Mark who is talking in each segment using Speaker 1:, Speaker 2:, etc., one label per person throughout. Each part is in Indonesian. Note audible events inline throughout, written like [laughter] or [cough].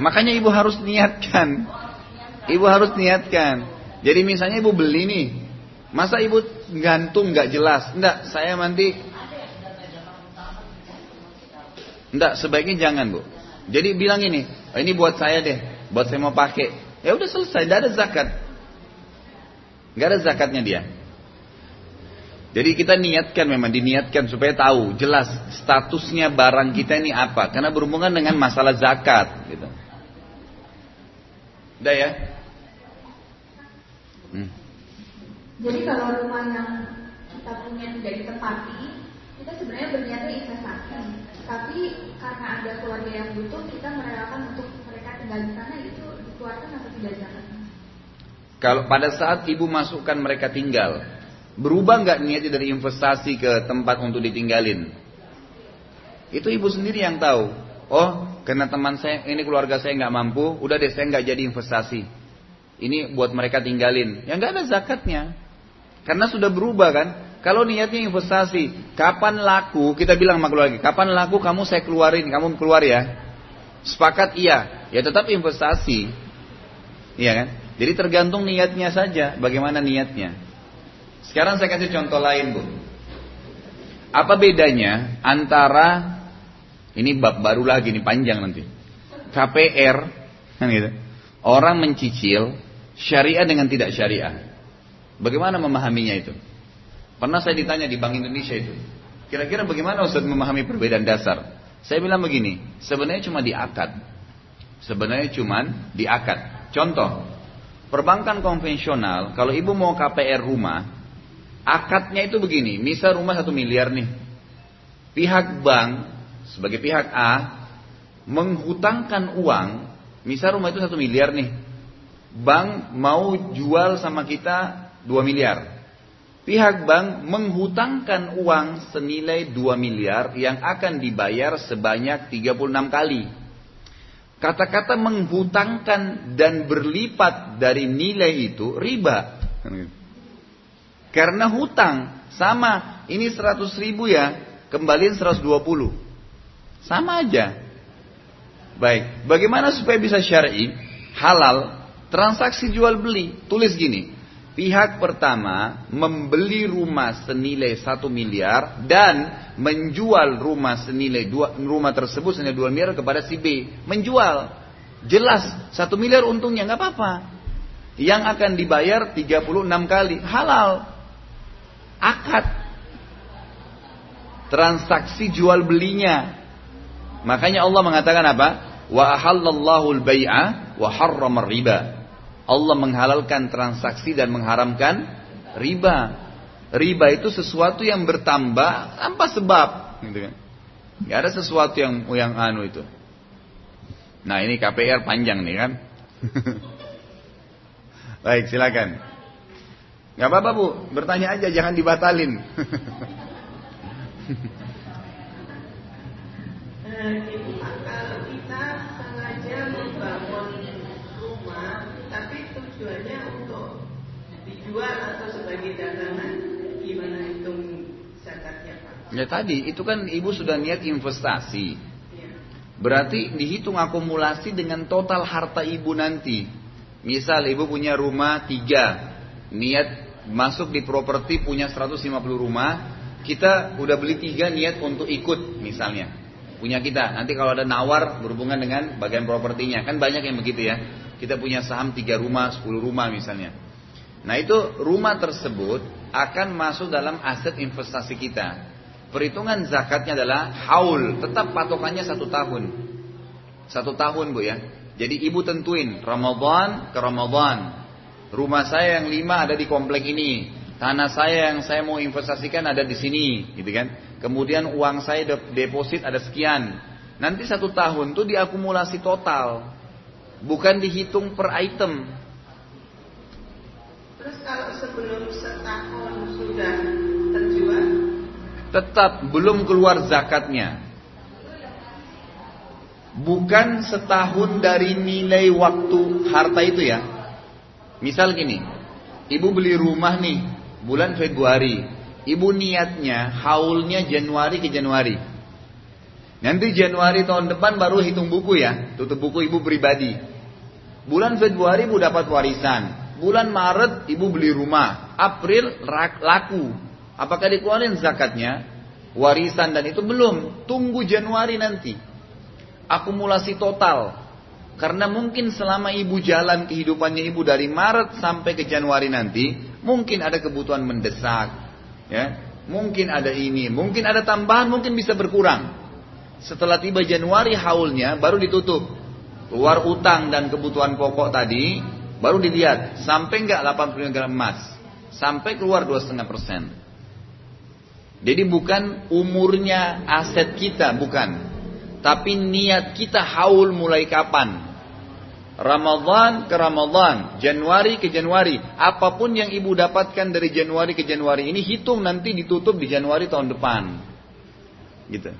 Speaker 1: Makanya ibu harus niatkan. Ibu harus niatkan. Jadi misalnya ibu beli nih, masa ibu gantung nggak jelas? Enggak, saya nanti. Enggak, sebaiknya jangan bu. Jadi bilang ini, oh, ini buat saya deh, buat saya mau pakai. Ya udah selesai, tidak ada zakat. Nggak ada zakatnya dia. Jadi kita niatkan memang diniatkan supaya tahu jelas statusnya barang kita ini apa karena berhubungan dengan masalah zakat gitu. Udah ya?
Speaker 2: Hmm. Jadi kalau rumah yang kita punya tidak ditempati, kita sebenarnya berniatnya investasi. Tapi karena ada keluarga yang butuh, kita merelakan untuk mereka tinggal di sana itu dikeluarkan atau tidak zakat?
Speaker 1: Kalau pada saat ibu masukkan mereka tinggal, Berubah nggak niatnya dari investasi ke tempat untuk ditinggalin? Itu ibu sendiri yang tahu. Oh, karena teman saya ini keluarga saya nggak mampu, udah deh saya nggak jadi investasi. Ini buat mereka tinggalin. Ya nggak ada zakatnya. Karena sudah berubah kan. Kalau niatnya investasi, kapan laku? Kita bilang sama keluarga, kapan laku kamu saya keluarin, kamu keluar ya. Sepakat iya, ya tetap investasi. Iya kan? Jadi tergantung niatnya saja, bagaimana niatnya. Sekarang saya kasih contoh lain, Bu. Apa bedanya antara ini bab baru lagi nih panjang nanti. KPR kan gitu. Orang mencicil syariah dengan tidak syariah. Bagaimana memahaminya itu? Pernah saya ditanya di Bank Indonesia itu. Kira-kira bagaimana Ustaz memahami perbedaan dasar? Saya bilang begini, sebenarnya cuma diakad. Sebenarnya cuma diakad. Contoh, perbankan konvensional, kalau ibu mau KPR rumah, Akadnya itu begini, misal rumah satu miliar nih. Pihak bank sebagai pihak A menghutangkan uang, misal rumah itu satu miliar nih. Bank mau jual sama kita dua miliar. Pihak bank menghutangkan uang senilai 2 miliar yang akan dibayar sebanyak 36 kali. Kata-kata menghutangkan dan berlipat dari nilai itu riba. Karena hutang sama, ini 100 ribu ya, kembaliin 120. Sama aja. Baik, bagaimana supaya bisa syar'i, halal, transaksi jual beli? Tulis gini, pihak pertama membeli rumah senilai 1 miliar dan menjual rumah senilai dua, rumah tersebut senilai 2 miliar kepada si B. Menjual. Jelas, 1 miliar untungnya nggak apa-apa. Yang akan dibayar 36 kali. Halal akad transaksi jual belinya. Makanya Allah mengatakan apa? Wa ahallallahu al-bai'a wa harrama riba. Allah menghalalkan transaksi dan mengharamkan riba. Riba itu sesuatu yang bertambah tanpa sebab, gitu kan. Gak ada sesuatu yang yang anu itu. Nah, ini KPR panjang nih kan. [laughs] Baik, silakan. Gak apa-apa bu, bertanya aja, jangan dibatalin. [laughs]
Speaker 3: Kita sengaja membangun rumah, tapi tujuannya untuk dijual atau sebagai dagangan, gimana hitung zakatnya pak?
Speaker 1: Ya tadi, itu kan ibu sudah niat investasi. Ya. Berarti dihitung akumulasi dengan total harta ibu nanti. Misal ibu punya rumah tiga, niat masuk di properti punya 150 rumah, kita udah beli tiga niat untuk ikut misalnya. Punya kita, nanti kalau ada nawar berhubungan dengan bagian propertinya, kan banyak yang begitu ya. Kita punya saham tiga rumah, 10 rumah misalnya. Nah itu rumah tersebut akan masuk dalam aset investasi kita. Perhitungan zakatnya adalah haul, tetap patokannya satu tahun. Satu tahun bu ya. Jadi ibu tentuin Ramadan ke Ramadan, Rumah saya yang lima ada di komplek ini. Tanah saya yang saya mau investasikan ada di sini, gitu kan? Kemudian uang saya deposit ada sekian. Nanti satu tahun tuh diakumulasi total, bukan dihitung per item.
Speaker 3: Terus kalau sebelum setahun sudah terjual?
Speaker 1: Tetap belum keluar zakatnya. Bukan setahun dari nilai waktu harta itu ya. Misal gini, ibu beli rumah nih bulan Februari, ibu niatnya haulnya Januari ke Januari. Nanti Januari tahun depan baru hitung buku ya, tutup buku ibu pribadi. Bulan Februari ibu dapat warisan. Bulan Maret ibu beli rumah. April laku. Apakah dikeluarin zakatnya? Warisan dan itu belum. Tunggu Januari nanti. Akumulasi total. Karena mungkin selama ibu jalan kehidupannya ibu dari Maret sampai ke Januari nanti, mungkin ada kebutuhan mendesak, ya, mungkin ada ini, mungkin ada tambahan, mungkin bisa berkurang. Setelah tiba Januari haulnya baru ditutup. Keluar utang dan kebutuhan pokok tadi baru dilihat sampai enggak 80 gram emas. Sampai keluar 2,5 persen. Jadi bukan umurnya aset kita, bukan. Tapi niat kita haul mulai kapan. Ramadhan ke Ramadhan, Januari ke Januari. Apa pun yang ibu dapatkan dari Januari ke Januari ini hitung nanti ditutup di Januari tahun depan. Gitu.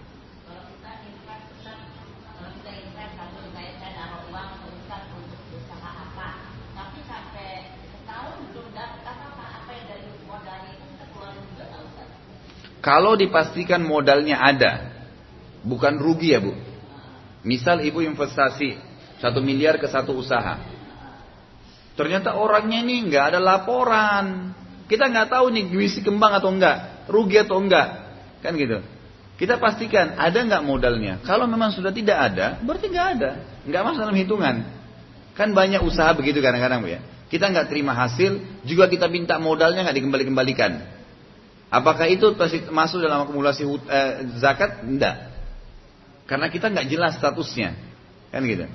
Speaker 1: Kalau dipastikan modalnya ada, bukan rugi ya bu. Misal ibu investasi satu miliar ke satu usaha. Ternyata orangnya ini nggak ada laporan. Kita nggak tahu nih bisa kembang atau enggak, rugi atau enggak, kan gitu. Kita pastikan ada nggak modalnya. Kalau memang sudah tidak ada, berarti nggak ada, nggak masuk dalam hitungan. Kan banyak usaha begitu kadang-kadang bu ya. Kita nggak terima hasil, juga kita minta modalnya nggak dikembali-kembalikan. Apakah itu masuk dalam akumulasi eh, zakat? Tidak. Karena kita nggak jelas statusnya. Kan gitu.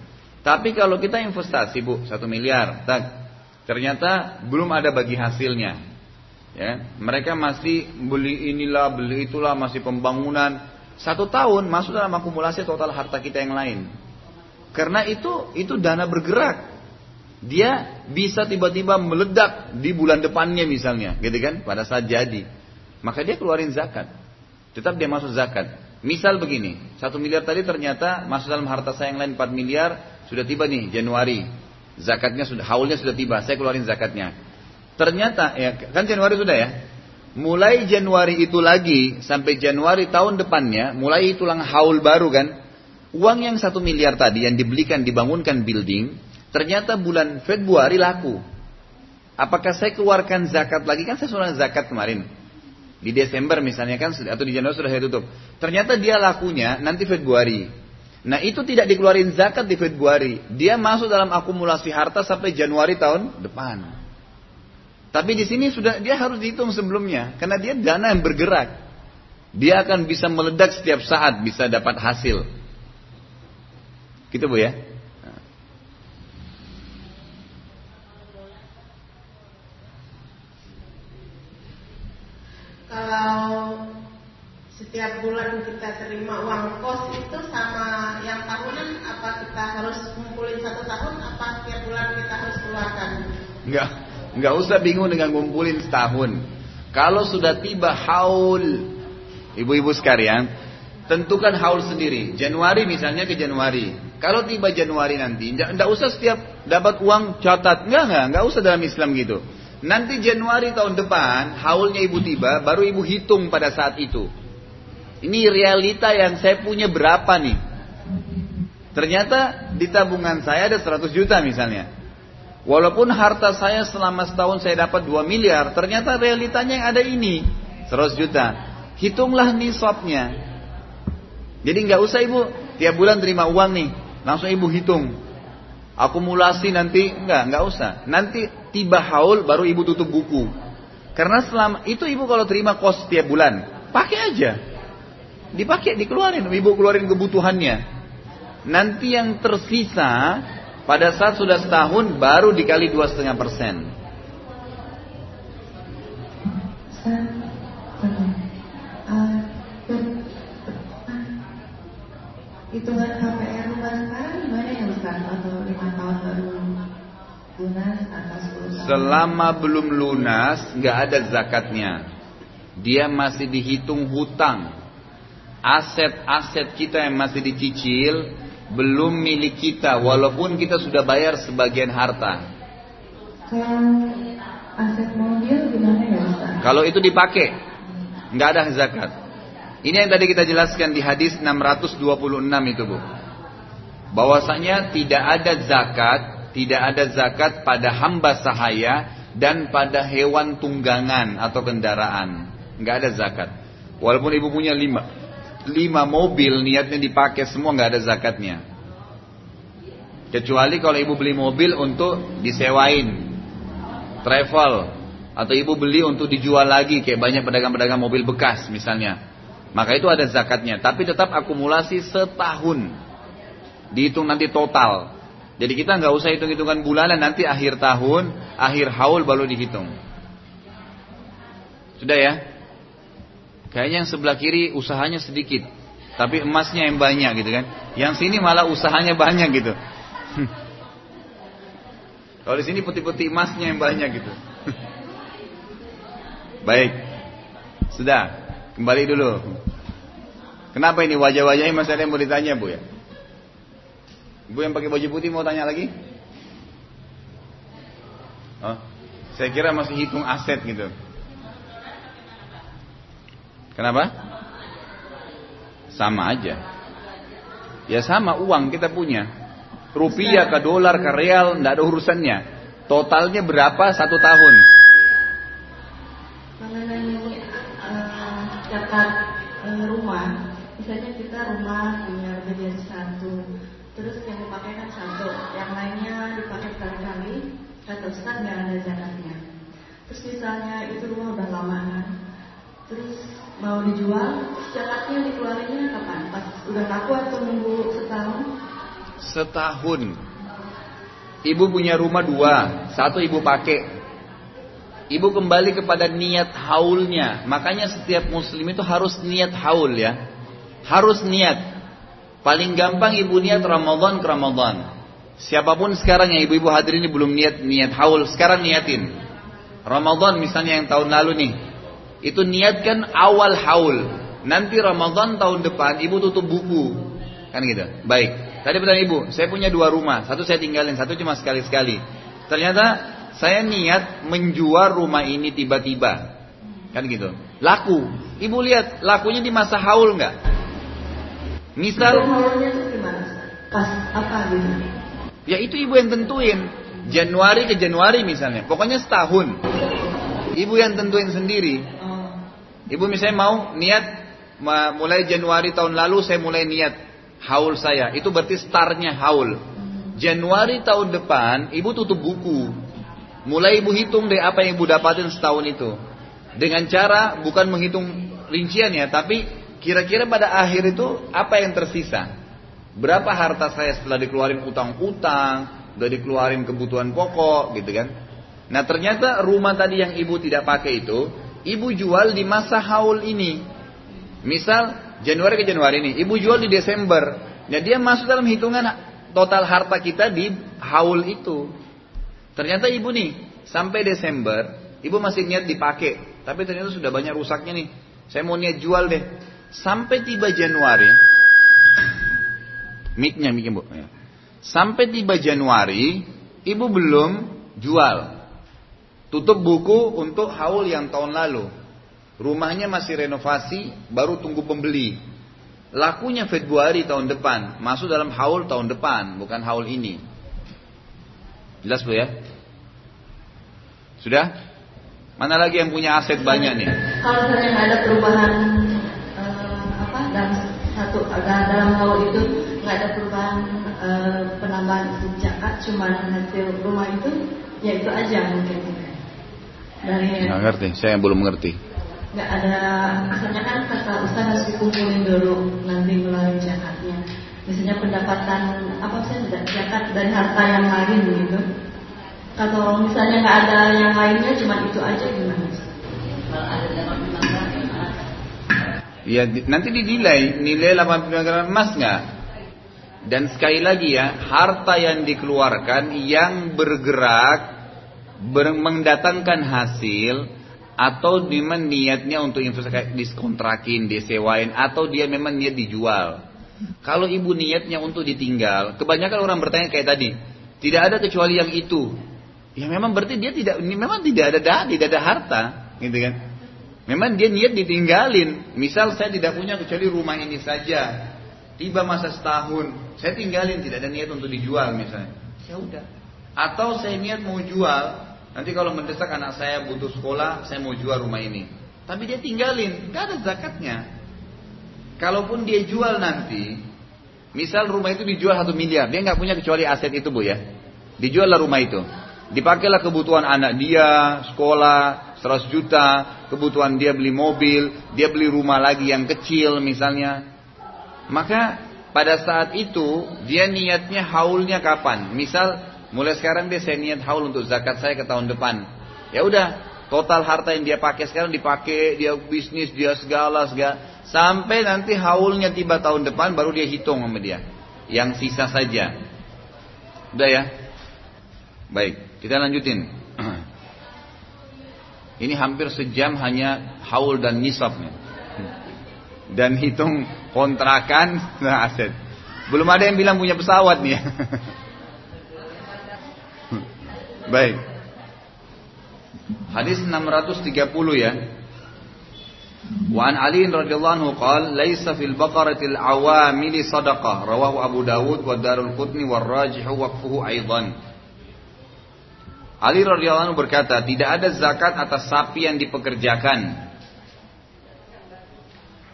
Speaker 1: Tapi kalau kita investasi bu, satu miliar, tak, ternyata belum ada bagi hasilnya. Ya, mereka masih beli inilah, beli itulah, masih pembangunan. Satu tahun masuk dalam akumulasi total harta kita yang lain. Karena itu itu dana bergerak. Dia bisa tiba-tiba meledak di bulan depannya misalnya, gitu kan? Pada saat jadi maka dia keluarin zakat. Tetap dia masuk zakat. Misal begini, satu miliar tadi ternyata masuk dalam harta saya yang lain 4 miliar, sudah tiba nih Januari. Zakatnya sudah, haulnya sudah tiba, saya keluarin zakatnya. Ternyata, ya kan Januari sudah ya. Mulai Januari itu lagi sampai Januari tahun depannya, mulai tulang haul baru kan. Uang yang satu miliar tadi yang dibelikan, dibangunkan building, ternyata bulan Februari laku. Apakah saya keluarkan zakat lagi? Kan saya sudah zakat kemarin. Di Desember misalnya kan atau di Januari sudah saya tutup. Ternyata dia lakunya nanti Februari. Nah itu tidak dikeluarin zakat di Februari. Dia masuk dalam akumulasi harta sampai Januari tahun depan. Tapi di sini sudah dia harus dihitung sebelumnya karena dia dana yang bergerak. Dia akan bisa meledak setiap saat bisa dapat hasil. Gitu Bu ya.
Speaker 3: kalau setiap bulan kita terima uang kos itu sama yang tahunan apa kita harus kumpulin satu tahun apa setiap bulan kita harus keluarkan?
Speaker 1: Enggak, enggak usah bingung dengan kumpulin setahun. Kalau sudah tiba haul, ibu-ibu sekalian, tentukan haul sendiri. Januari misalnya ke Januari. Kalau tiba Januari nanti, enggak, usah setiap dapat uang catat. Enggak, enggak, enggak usah dalam Islam gitu. Nanti Januari tahun depan, haulnya ibu tiba, baru ibu hitung pada saat itu. Ini realita yang saya punya berapa nih? Ternyata di tabungan saya ada 100 juta misalnya. Walaupun harta saya selama setahun saya dapat 2 miliar, ternyata realitanya yang ada ini 100 juta. Hitunglah nisabnya. Jadi nggak usah ibu tiap bulan terima uang nih, langsung ibu hitung akumulasi nanti enggak enggak usah nanti tiba haul baru ibu tutup buku karena selama itu ibu kalau terima kos tiap bulan pakai aja dipakai dikeluarin ibu keluarin kebutuhannya nanti yang tersisa pada saat sudah setahun baru dikali dua setengah persen
Speaker 4: hitungan KPR rumah sekarang gimana ya Ustaz? Atau lima tahun baru lunas atau 10 tahun?
Speaker 1: Selama belum lunas nggak ada zakatnya. Dia masih dihitung hutang. Aset-aset kita yang masih dicicil belum milik kita walaupun kita sudah bayar sebagian harta.
Speaker 4: Aset mobil gimana ya Ustaz?
Speaker 1: Kalau itu dipakai nggak ada zakat. Ini yang tadi kita jelaskan di hadis 626 itu Bu. Bahwasanya tidak ada zakat, tidak ada zakat pada hamba sahaya dan pada hewan tunggangan atau kendaraan. Nggak ada zakat. Walaupun ibu punya lima, lima mobil niatnya dipakai semua nggak ada zakatnya. Kecuali kalau ibu beli mobil untuk disewain, travel, atau ibu beli untuk dijual lagi kayak banyak pedagang-pedagang mobil bekas misalnya. Maka itu ada zakatnya, tapi tetap akumulasi setahun. Dihitung nanti total. Jadi kita nggak usah hitung-hitungan bulanan nanti akhir tahun, akhir haul baru dihitung. Sudah ya? Kayaknya yang sebelah kiri usahanya sedikit, tapi emasnya yang banyak gitu kan. Yang sini malah usahanya banyak gitu. [laughs] Kalau di sini putih-putih emasnya yang banyak gitu. [laughs] Baik. Sudah. Kembali dulu. Kenapa ini wajah-wajahnya masih ada yang mau ditanya Bu ya? Bu yang pakai baju putih mau tanya lagi? Oh, saya kira masih hitung aset gitu. Kenapa? Sama aja. Ya sama uang kita punya. Rupiah ke dolar ke real tidak ada urusannya. Totalnya berapa satu tahun?
Speaker 4: Mengenai uh, zakat uh, rumah, misalnya kita rumah punya lebih satu, terus yang dipakai kan satu, yang lainnya dipakai berkali-kali, kata Ustaz nggak ada zakatnya. Terus misalnya itu rumah udah lama kan, terus mau dijual, zakatnya dikeluarinnya kapan? Pas udah laku atau nunggu setahun?
Speaker 1: Setahun. Ibu punya rumah dua, satu ibu pakai. Ibu kembali kepada niat haulnya. Makanya setiap muslim itu harus niat haul ya. Harus niat. Paling gampang ibu niat Ramadan ke Ramadan. Siapa pun sekarang yang ibu-ibu hadir ini belum niat niat haul, sekarang niatin. Ramadan misalnya yang tahun lalu nih, itu niatkan awal haul. Nanti Ramadan tahun depan ibu tutup buku. Kan gitu. Baik. Tadi pertanyaan ibu, saya punya dua rumah. Satu saya tinggalin, satu cuma sekali-sekali. Ternyata saya niat menjual rumah ini tiba-tiba. Kan gitu. Laku. Ibu lihat, lakunya di masa haul nggak? Misal.
Speaker 4: Haulnya itu gimana? Pas apa gitu?
Speaker 1: Ya itu ibu yang tentuin. Januari ke Januari misalnya. Pokoknya setahun. Ibu yang tentuin sendiri. Ibu misalnya mau niat mulai Januari tahun lalu saya mulai niat haul saya. Itu berarti startnya haul. Januari tahun depan ibu tutup buku. Mulai ibu hitung deh apa yang ibu dapatin setahun itu. Dengan cara bukan menghitung rincian ya, tapi kira-kira pada akhir itu apa yang tersisa. Berapa harta saya setelah dikeluarin utang-utang, udah dikeluarin kebutuhan pokok gitu kan. Nah ternyata rumah tadi yang ibu tidak pakai itu ibu jual di masa haul ini. Misal Januari ke Januari ini, ibu jual di Desember. Nah dia masuk dalam hitungan total harta kita di haul itu. Ternyata ibu nih sampai Desember, ibu masih niat dipakai, tapi ternyata sudah banyak rusaknya nih. Saya mau niat jual deh. Sampai tiba Januari, miknya miknya bu. Ya. Sampai tiba Januari, ibu belum jual. Tutup buku untuk haul yang tahun lalu. Rumahnya masih renovasi, baru tunggu pembeli. Lakunya Februari tahun depan, masuk dalam haul tahun depan, bukan haul ini. Jelas bu ya? Sudah? Mana lagi yang punya aset banyak nih?
Speaker 4: Kalau misalnya ada perubahan uh, apa dalam satu dalam haul itu nggak ada perubahan uh, penambahan zakat, cuma hasil rumah itu, ya itu aja mungkin dari
Speaker 1: nggak ngerti saya belum mengerti
Speaker 4: nggak ada misalnya kan kata Ustaz harus dikumpulin dulu nanti melalui zakatnya misalnya pendapatan apa sih zakat dari harta yang lain gitu. Kalau misalnya nggak ada yang lainnya cuma itu aja gimana?
Speaker 1: Ya nanti didilai nilai 80 gram emas nggak? Dan sekali lagi ya harta yang dikeluarkan yang bergerak mendatangkan hasil atau memang niatnya untuk investasi diskontrakin, disewain atau dia memang niat dijual. Kalau ibu niatnya untuk ditinggal, kebanyakan orang bertanya kayak tadi, tidak ada kecuali yang itu. Ya memang berarti dia tidak memang tidak ada dah, tidak ada harta, gitu kan? Memang dia niat ditinggalin. Misal saya tidak punya kecuali rumah ini saja. Tiba masa setahun, saya tinggalin tidak ada niat untuk dijual misalnya. Ya udah. Atau saya niat mau jual, nanti kalau mendesak anak saya butuh sekolah, saya mau jual rumah ini. Tapi dia tinggalin, nggak ada zakatnya. Kalaupun dia jual nanti, misal rumah itu dijual satu miliar, dia nggak punya kecuali aset itu bu ya. Dijuallah rumah itu. Dipakailah kebutuhan anak dia, sekolah, 100 juta, kebutuhan dia beli mobil, dia beli rumah lagi yang kecil misalnya. Maka pada saat itu dia niatnya haulnya kapan? Misal mulai sekarang dia saya niat haul untuk zakat saya ke tahun depan. Ya udah, total harta yang dia pakai sekarang dipakai, dia bisnis, dia segala segala sampai nanti haulnya tiba tahun depan baru dia hitung sama dia. Yang sisa saja. Udah ya? Baik. Kita lanjutin. [clears throat] Ini hampir sejam hanya haul dan nisabnya. Dan hitung kontrakan [laughs] nah aset. Belum ada yang bilang punya pesawat nih. [laughs] Baik. Hadis 630 ya. Wa an Ali radhiyallahu anhu qala laisa fil baqaratil awamili sadaqah rawahu Abu Dawud wa Darul Qutni war rajihu waqfuhu aidan. Ali radhiyallahu anhu berkata, tidak ada zakat atas sapi yang dipekerjakan.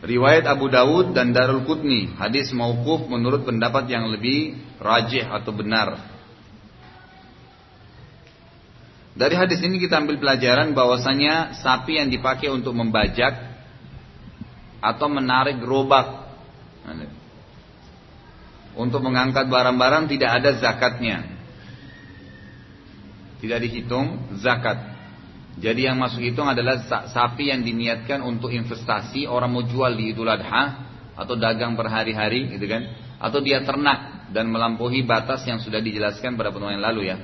Speaker 1: Riwayat Abu Dawud dan Darul Qutni, hadis mauquf menurut pendapat yang lebih rajih atau benar. Dari hadis ini kita ambil pelajaran bahwasanya sapi yang dipakai untuk membajak atau menarik gerobak untuk mengangkat barang-barang tidak ada zakatnya tidak dihitung zakat. Jadi yang masuk hitung adalah sapi yang diniatkan untuk investasi, orang mau jual di Idul Adha atau dagang berhari-hari gitu kan, atau dia ternak dan melampaui batas yang sudah dijelaskan pada pertemuan yang lalu ya,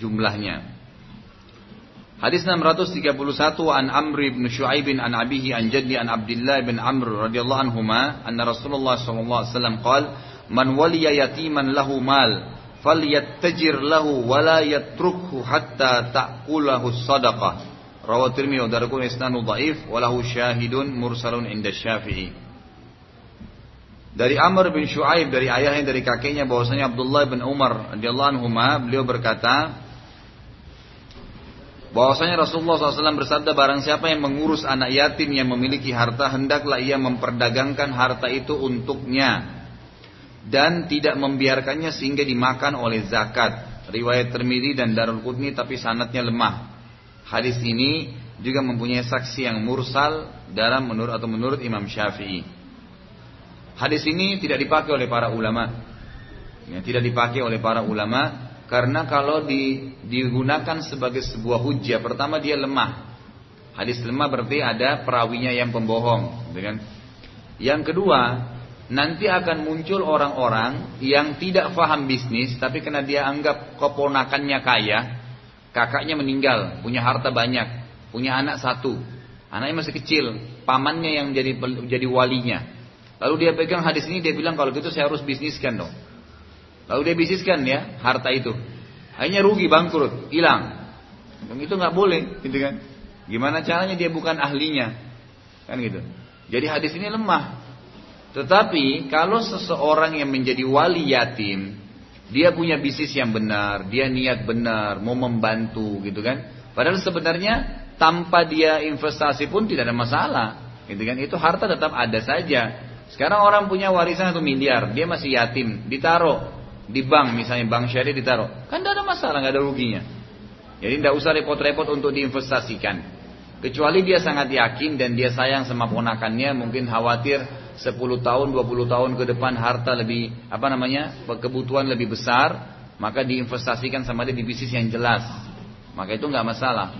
Speaker 1: jumlahnya. Hadis 631 an Amr bin Shu'aib an abihi an jaddi an Abdullah bin Amr radhiyallahu anhuma anna Rasulullah sallallahu alaihi wasallam qala man waliya yatiman lahu mal falyattajir lahu wala yatrukhu hatta ta'kulahu sadaqah. Rawat Tirmidzi wa Darqutni isnadu dhaif wa lahu syahidun mursalun inda Syafi'i. Dari Amr bin Shu'aib dari ayahnya dari kakeknya bahwasanya Abdullah bin Umar radhiyallahu anhu beliau berkata bahwasanya Rasulullah SAW bersabda barang siapa yang mengurus anak yatim yang memiliki harta hendaklah ia memperdagangkan harta itu untuknya dan tidak membiarkannya sehingga dimakan oleh zakat. Riwayat Termidi dan Darul Qutni tapi sanatnya lemah. Hadis ini juga mempunyai saksi yang mursal dalam menurut atau menurut Imam Syafi'i. Hadis ini tidak dipakai oleh para ulama. Ya, tidak dipakai oleh para ulama karena kalau di, digunakan sebagai sebuah hujah, pertama dia lemah. Hadis lemah berarti ada perawinya yang pembohong, gitu kan? Yang kedua, nanti akan muncul orang-orang yang tidak faham bisnis tapi karena dia anggap keponakannya kaya, kakaknya meninggal, punya harta banyak, punya anak satu, anaknya masih kecil, pamannya yang jadi jadi walinya. Lalu dia pegang hadis ini dia bilang kalau gitu saya harus bisniskan dong. Lalu dia bisniskan ya harta itu. Hanya rugi bangkrut, hilang. Dan itu nggak boleh, gitu kan? Gimana caranya dia bukan ahlinya? Kan gitu. Jadi hadis ini lemah. Tetapi kalau seseorang yang menjadi wali yatim, dia punya bisnis yang benar, dia niat benar, mau membantu gitu kan. Padahal sebenarnya tanpa dia investasi pun tidak ada masalah, gitu kan. Itu harta tetap ada saja. Sekarang orang punya warisan satu miliar, dia masih yatim, ditaruh di bank misalnya bank syariah ditaruh, kan tidak ada masalah, nggak ada ruginya. Jadi tidak usah repot-repot untuk diinvestasikan. Kecuali dia sangat yakin dan dia sayang sama ponakannya, mungkin khawatir 10 tahun, 20 tahun ke depan harta lebih apa namanya? kebutuhan lebih besar, maka diinvestasikan sama dia di bisnis yang jelas. Maka itu nggak masalah.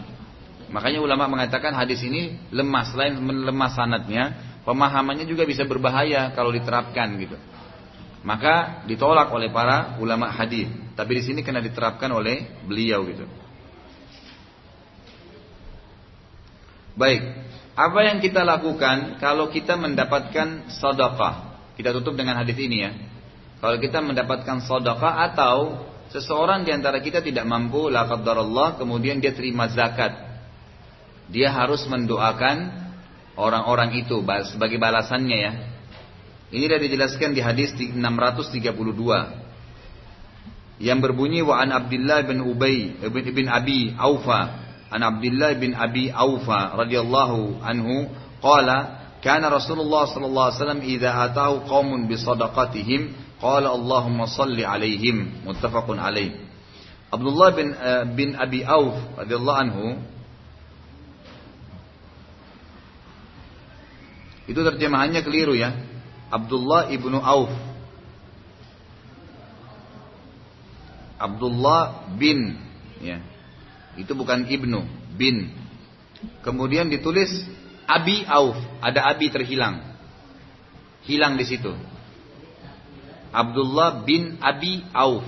Speaker 1: Makanya ulama mengatakan hadis ini lemah selain lemah sanatnya, pemahamannya juga bisa berbahaya kalau diterapkan gitu. Maka ditolak oleh para ulama hadis. Tapi di sini kena diterapkan oleh beliau gitu. Baik, apa yang kita lakukan kalau kita mendapatkan sodakah? Kita tutup dengan hadis ini ya. Kalau kita mendapatkan sodakah atau seseorang di antara kita tidak mampu, la Allah, kemudian dia terima zakat. Dia harus mendoakan orang-orang itu sebagai balasannya ya. Ini sudah dijelaskan di hadis 632 yang berbunyi wa an Abdullah bin Ubay bin, bin Abi Aufa. An Abdullah bin Abi Aufa radhiyallahu anhu qala kana Rasulullah sallallahu alaihi wasallam idza atahu qaumun bi sadaqatihim qala Allahumma salli alaihim. Muttafaqun alaih. Abdullah bin uh, bin Abi Auf radhiyallahu anhu itu terjemahannya keliru ya Abdullah ibnu Auf. Abdullah bin, ya. Itu bukan ibnu, bin. Kemudian ditulis Abi Auf, ada Abi terhilang. Hilang di situ. Abdullah bin Abi Auf.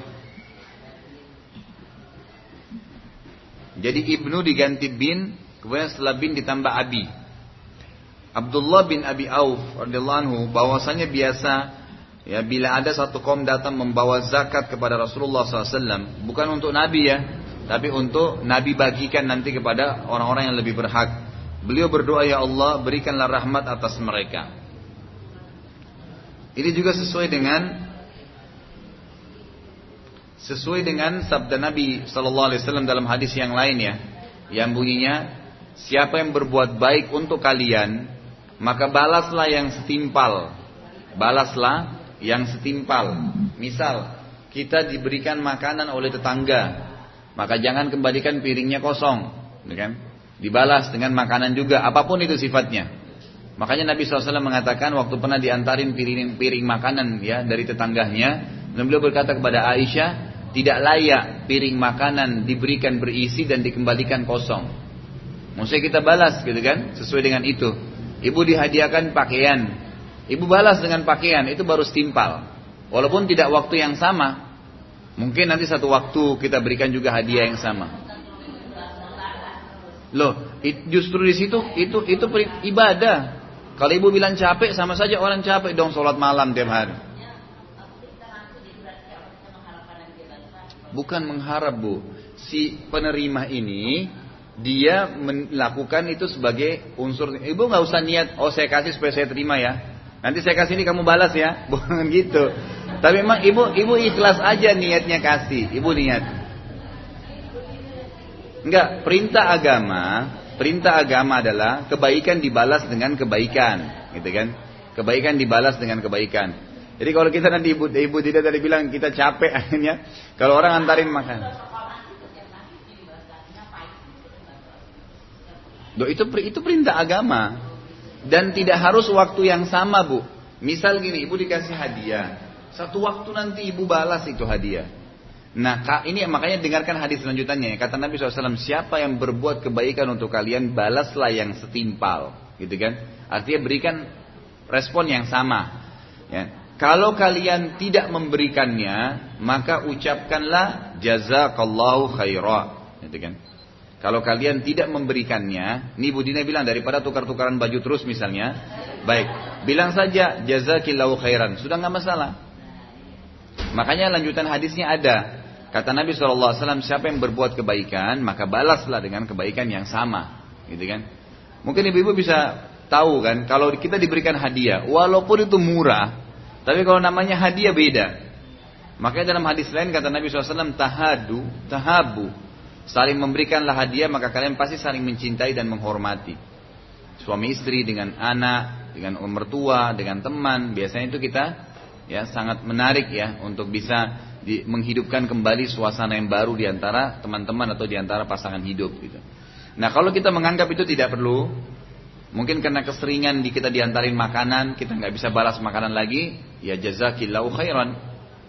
Speaker 1: Jadi ibnu diganti bin, kemudian setelah bin ditambah Abi. Abdullah bin Abi Auf radhiyallahu anhu bahwasanya biasa ya bila ada satu kaum datang membawa zakat kepada Rasulullah SAW bukan untuk Nabi ya tapi untuk Nabi bagikan nanti kepada orang-orang yang lebih berhak. Beliau berdoa ya Allah berikanlah rahmat atas mereka. Ini juga sesuai dengan sesuai dengan sabda Nabi Wasallam dalam hadis yang lain ya, yang bunyinya siapa yang berbuat baik untuk kalian maka balaslah yang setimpal. Balaslah yang setimpal. Misal, kita diberikan makanan oleh tetangga, maka jangan kembalikan piringnya kosong, ya kan? Dibalas dengan makanan juga, apa pun itu sifatnya. Makanya Nabi SAW mengatakan waktu pernah diantarin piring, piring makanan ya dari tetangganya, dan beliau berkata kepada Aisyah, tidak layak piring makanan diberikan berisi dan dikembalikan kosong. Maksudnya kita balas gitu kan, sesuai dengan itu. Ibu dihadiahkan pakaian. Ibu balas dengan pakaian, itu baru setimpal. Walaupun tidak waktu yang sama. Mungkin nanti satu waktu kita berikan juga hadiah yang sama. Loh, justru di situ itu itu ibadah. Kalau ibu bilang capek, sama saja orang capek dong sholat malam tiap hari. Bukan mengharap bu, si penerima ini dia melakukan itu sebagai unsur. Ibu nggak usah niat oh saya kasih supaya saya terima ya. Nanti saya kasih ini kamu balas ya. [laughs] Bukan gitu. Tapi memang ibu ibu ikhlas aja niatnya kasih. Ibu niat. Enggak perintah agama perintah agama adalah kebaikan dibalas dengan kebaikan gitu kan? Kebaikan dibalas dengan kebaikan. Jadi kalau kita nanti ibu ibu tidak tadi bilang kita capek [laughs] akhirnya. Kalau orang antarin makan Loh, itu itu perintah agama dan tidak harus waktu yang sama bu. Misal gini, ibu dikasih hadiah, satu waktu nanti ibu balas itu hadiah. Nah, ini makanya dengarkan hadis selanjutnya. Kata Nabi SAW, siapa yang berbuat kebaikan untuk kalian, balaslah yang setimpal. Gitu kan? Artinya berikan respon yang sama. Ya. Kalau kalian tidak memberikannya, maka ucapkanlah jazakallahu khaira. Gitu kan? Kalau kalian tidak memberikannya, ini Bu Dina bilang daripada tukar-tukaran baju terus misalnya, baik, bilang saja jazakillahu khairan, sudah nggak masalah. Makanya lanjutan hadisnya ada. Kata Nabi SAW, siapa yang berbuat kebaikan, maka balaslah dengan kebaikan yang sama. Gitu kan? Mungkin ibu-ibu bisa tahu kan, kalau kita diberikan hadiah, walaupun itu murah, tapi kalau namanya hadiah beda. Makanya dalam hadis lain kata Nabi SAW, tahadu, tahabu, Saling memberikanlah hadiah maka kalian pasti saling mencintai dan menghormati. Suami istri dengan anak, dengan mertua, dengan teman, biasanya itu kita ya sangat menarik ya untuk bisa di, menghidupkan kembali suasana yang baru di antara teman-teman atau di antara pasangan hidup gitu. Nah, kalau kita menganggap itu tidak perlu, mungkin karena keseringan di kita diantarin makanan, kita nggak bisa balas makanan lagi, ya jazakillahu khairan.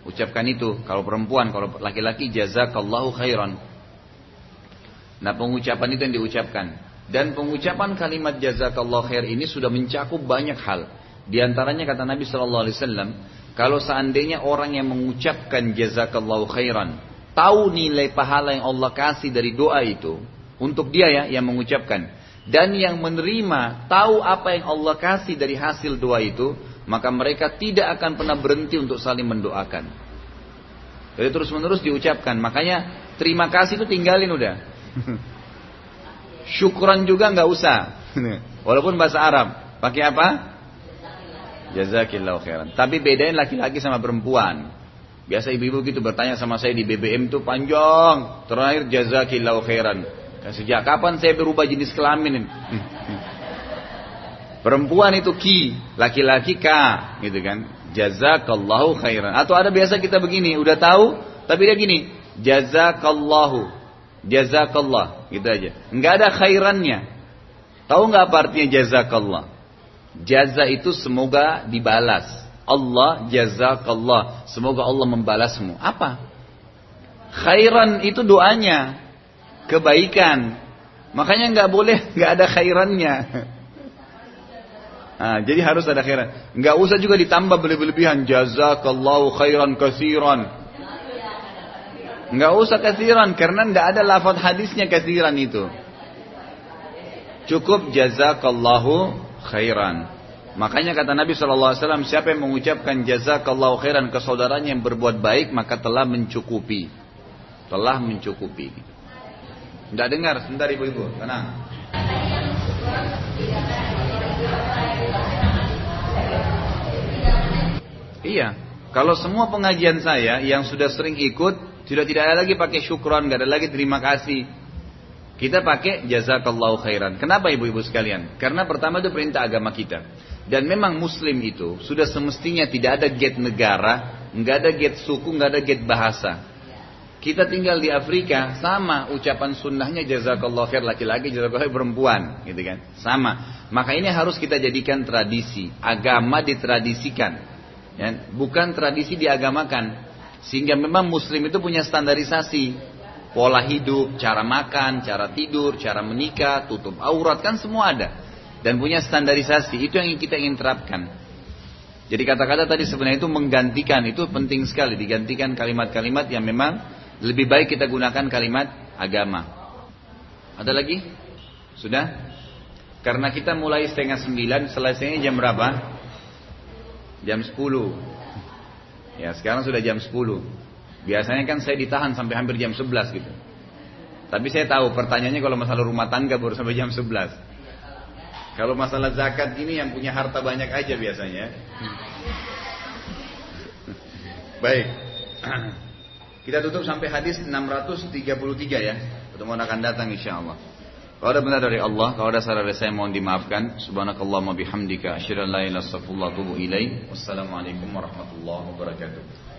Speaker 1: Ucapkan itu. Kalau perempuan, kalau laki-laki jazakallahu khairan. Nah pengucapan itu yang diucapkan. Dan pengucapan kalimat jazakallah khair ini sudah mencakup banyak hal. Di antaranya kata Nabi Wasallam, kalau seandainya orang yang mengucapkan jazakallah khairan, tahu nilai pahala yang Allah kasih dari doa itu, untuk dia ya yang mengucapkan, dan yang menerima tahu apa yang Allah kasih dari hasil doa itu, maka mereka tidak akan pernah berhenti untuk saling mendoakan. Jadi terus menerus diucapkan. Makanya terima kasih itu tinggalin udah. [laughs] Syukuran juga nggak usah. [laughs] Walaupun bahasa Arab. Pakai apa? Jazakillahu khairan. Tapi bedain laki-laki sama perempuan. Biasa ibu-ibu gitu bertanya sama saya di BBM tuh panjang. Terakhir jazakillahu khairan. Sejak kapan saya berubah jenis kelamin? [laughs] Perempuan itu ki, laki-laki ka, gitu kan. Jazakallahu khairan. Atau ada biasa kita begini, udah tahu, tapi dia gini, jazakallahu, jazakallah, gitu aja. Enggak ada khairannya. Tahu nggak apa artinya jazakallah? Jaza itu semoga dibalas. Allah jazakallah. Semoga Allah membalasmu. Apa? Khairan itu doanya. Kebaikan. Makanya nggak boleh nggak ada khairannya. Nah, jadi harus ada khairan. Nggak usah juga ditambah berlebihan. Jazakallahu khairan kasiran. Nggak usah kasiran karena nggak ada lafaz hadisnya kasiran itu. Cukup jazakallahu khairan. Makanya kata Nabi SAW, siapa yang mengucapkan jazakallahu khairan ke saudaranya yang berbuat baik, maka telah mencukupi. Telah mencukupi. Tidak dengar, sebentar ibu-ibu, tenang. Iya, kalau semua pengajian saya yang sudah sering ikut, sudah tidak ada lagi pakai syukron, tidak ada lagi terima kasih. Kita pakai jazakallahu khairan. Kenapa ibu-ibu sekalian? Karena pertama itu perintah agama kita. Dan memang muslim itu sudah semestinya tidak ada gate negara, nggak ada gate suku, nggak ada gate bahasa. Kita tinggal di Afrika, sama ucapan sunnahnya jazakallahu khair laki-laki, jazakallahu khair perempuan, gitu kan? Sama. Maka ini harus kita jadikan tradisi. Agama ditradisikan. Ya, bukan tradisi diagamakan. Sehingga memang muslim itu punya standarisasi pola hidup, cara makan, cara tidur, cara menikah, tutup aurat kan semua ada dan punya standarisasi itu yang kita ingin terapkan. Jadi kata-kata tadi sebenarnya itu menggantikan itu penting sekali digantikan kalimat-kalimat yang memang lebih baik kita gunakan kalimat agama. Ada lagi? Sudah? Karena kita mulai setengah sembilan, selesainya jam berapa? Jam sepuluh. Ya sekarang sudah jam sepuluh. Biasanya kan saya ditahan sampai hampir jam 11 gitu. Tapi saya tahu pertanyaannya kalau masalah rumah tangga baru sampai jam 11. Kalau masalah zakat ini yang punya harta banyak aja biasanya. [laughs] Baik. [clears throat] Kita tutup sampai hadis 633 ya. Pertemuan akan datang insya Allah. Kalau ada benar dari Allah, kalau ada salah dari saya mohon dimaafkan. Subhanakallah bihamdika asyhadu an la ilaha illallah Wassalamualaikum warahmatullahi wabarakatuh.